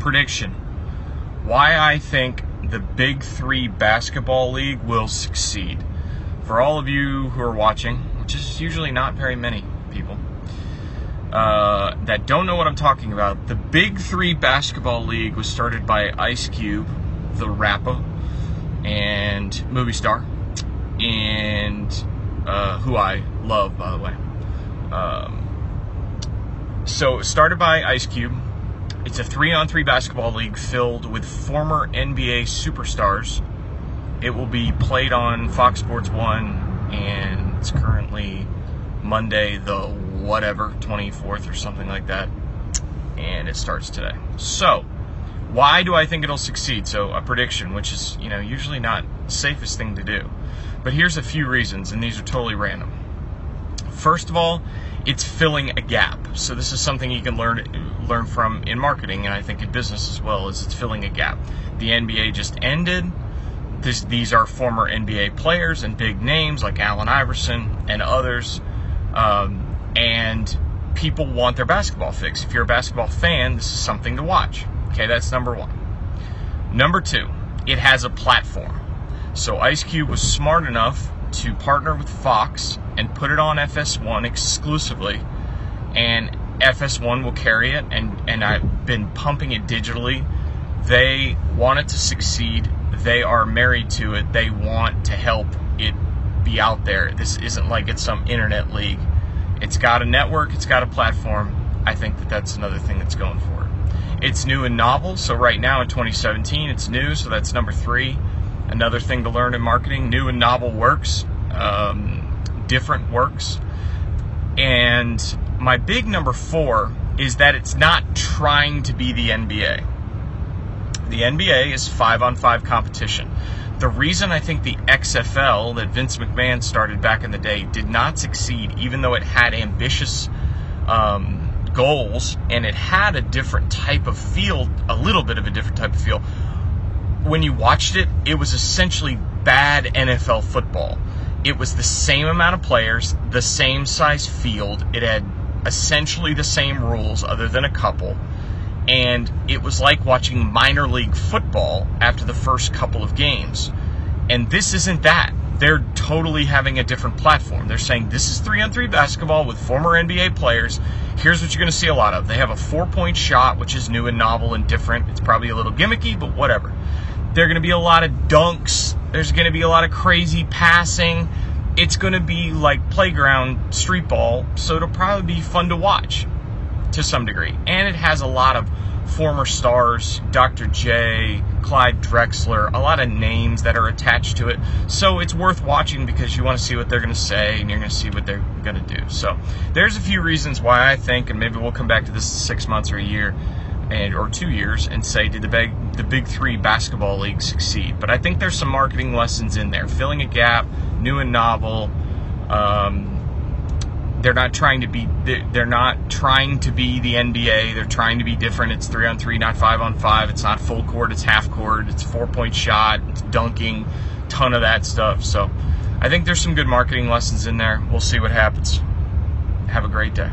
prediction why I think the Big Three Basketball League will succeed. For all of you who are watching, which is usually not very many people, uh, that don't know what I'm talking about, the Big Three Basketball League was started by Ice Cube, the rapper, and movie star, and uh, who I love, by the way. Um, so, started by Ice Cube. It's a three on three basketball league filled with former NBA superstars. It will be played on Fox Sports 1, and it's currently Monday, the whatever, 24th or something like that. And it starts today. So, why do I think it'll succeed? So, a prediction, which is, you know, usually not the safest thing to do. But here's a few reasons, and these are totally random. First of all, it's filling a gap. So this is something you can learn learn from in marketing, and I think in business as well. Is it's filling a gap. The NBA just ended. This, these are former NBA players and big names like Allen Iverson and others, um, and people want their basketball fix. If you're a basketball fan, this is something to watch. Okay, that's number one. Number two, it has a platform. So Ice Cube was smart enough to partner with Fox and put it on FS1 exclusively, and FS1 will carry it, and, and I've been pumping it digitally. They want it to succeed. They are married to it. They want to help it be out there. This isn't like it's some internet league. It's got a network, it's got a platform. I think that that's another thing that's going for it. It's new and novel, so right now in 2017, it's new, so that's number three. Another thing to learn in marketing new and novel works, um, different works. And my big number four is that it's not trying to be the NBA. The NBA is five on five competition. The reason I think the XFL that Vince McMahon started back in the day did not succeed, even though it had ambitious um, goals and it had a different type of feel, a little bit of a different type of feel, when you watched it, it was essentially bad NFL football. It was the same amount of players, the same size field. It had essentially the same rules, other than a couple. And it was like watching minor league football after the first couple of games. And this isn't that. They're totally having a different platform. They're saying this is three on three basketball with former NBA players. Here's what you're going to see a lot of. They have a four point shot, which is new and novel and different. It's probably a little gimmicky, but whatever. There are going to be a lot of dunks. There's going to be a lot of crazy passing. It's going to be like playground street ball, so it'll probably be fun to watch to some degree. And it has a lot of former stars, Dr. J, Clyde Drexler, a lot of names that are attached to it. So it's worth watching because you want to see what they're going to say and you're going to see what they're going to do. So there's a few reasons why I think, and maybe we'll come back to this six months or a year and or two years and say did the big the big three basketball league succeed? But i think there's some marketing lessons in there. Filling a gap new and novel um, they're not trying to be they're not trying to be the nba they're trying to be different. It's three on three not five on five. It's not full court it's half court it's four point shot it's dunking ton of that stuff. So i think there's some good marketing lessons in there. We'll see what happens. Have a great day